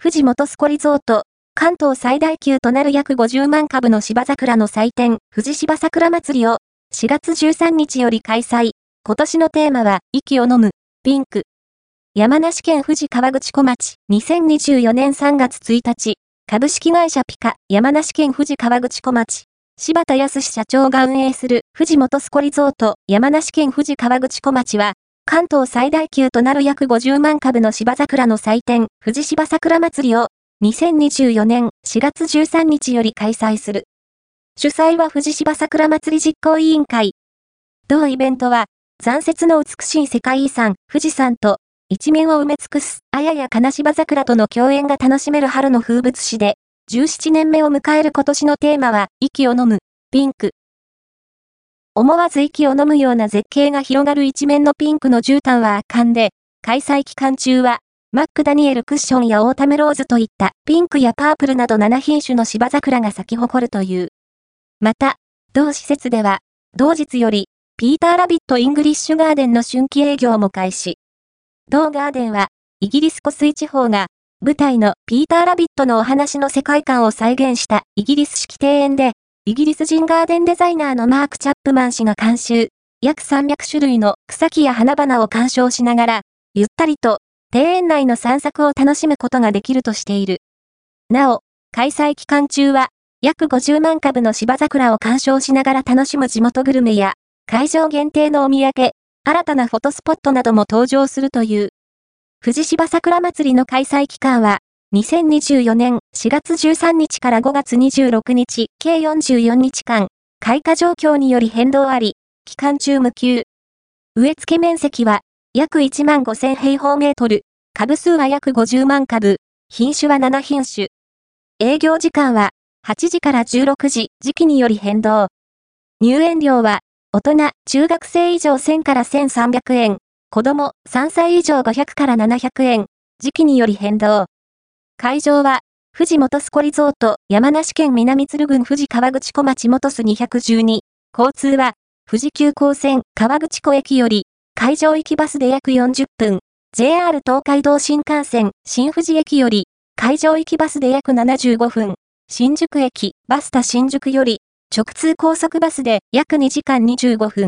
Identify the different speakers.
Speaker 1: 富士元栖湖リゾート、関東最大級となる約50万株の芝桜の祭典、富士芝桜祭りを4月13日より開催。今年のテーマは、息を飲む、ピンク。山梨県富士河口湖町、2024年3月1日、株式会社ピカ、山梨県富士河口湖町、柴田康社長が運営する富士元栖湖リゾート、山梨県富士河口湖町は、関東最大級となる約50万株の芝桜の祭典、富士芝桜祭りを2024年4月13日より開催する。主催は富士芝桜祭り実行委員会。同イベントは、残雪の美しい世界遺産、富士山と、一面を埋め尽くす、あやや金芝桜との共演が楽しめる春の風物詩で、17年目を迎える今年のテーマは、息を飲む、ピンク。思わず息を飲むような絶景が広がる一面のピンクの絨毯は圧巻で、開催期間中は、マックダニエルクッションやオータムローズといったピンクやパープルなど7品種の芝桜が咲き誇るという。また、同施設では、同日より、ピーターラビットイングリッシュガーデンの春季営業も開始。同ガーデンは、イギリス湖水地方が、舞台のピーターラビットのお話の世界観を再現したイギリス式庭園で、イギリス人ガーデンデザイナーのマーク・チャップマン氏が監修、約300種類の草木や花々を鑑賞しながら、ゆったりと庭園内の散策を楽しむことができるとしている。なお、開催期間中は、約50万株の芝桜を鑑賞しながら楽しむ地元グルメや、会場限定のお土産、新たなフォトスポットなども登場するという。富士芝桜祭りの開催期間は、2024年4月13日から5月26日、計44日間、開花状況により変動あり、期間中無休。植え付け面積は約1万5000平方メートル、株数は約50万株、品種は7品種。営業時間は8時から16時、時期により変動。入園料は大人、中学生以上1000から1300円、子供3歳以上500から700円、時期により変動。会場は富士元栖湖リゾート、山梨県南鶴郡富士河口湖町元栖212。交通は富士急行線河口湖駅より会場行きバスで約40分、JR 東海道新幹線新富士駅より、会場行きバスで約75分、新宿駅バスタ新宿より、直通高速バスで約2時間25分。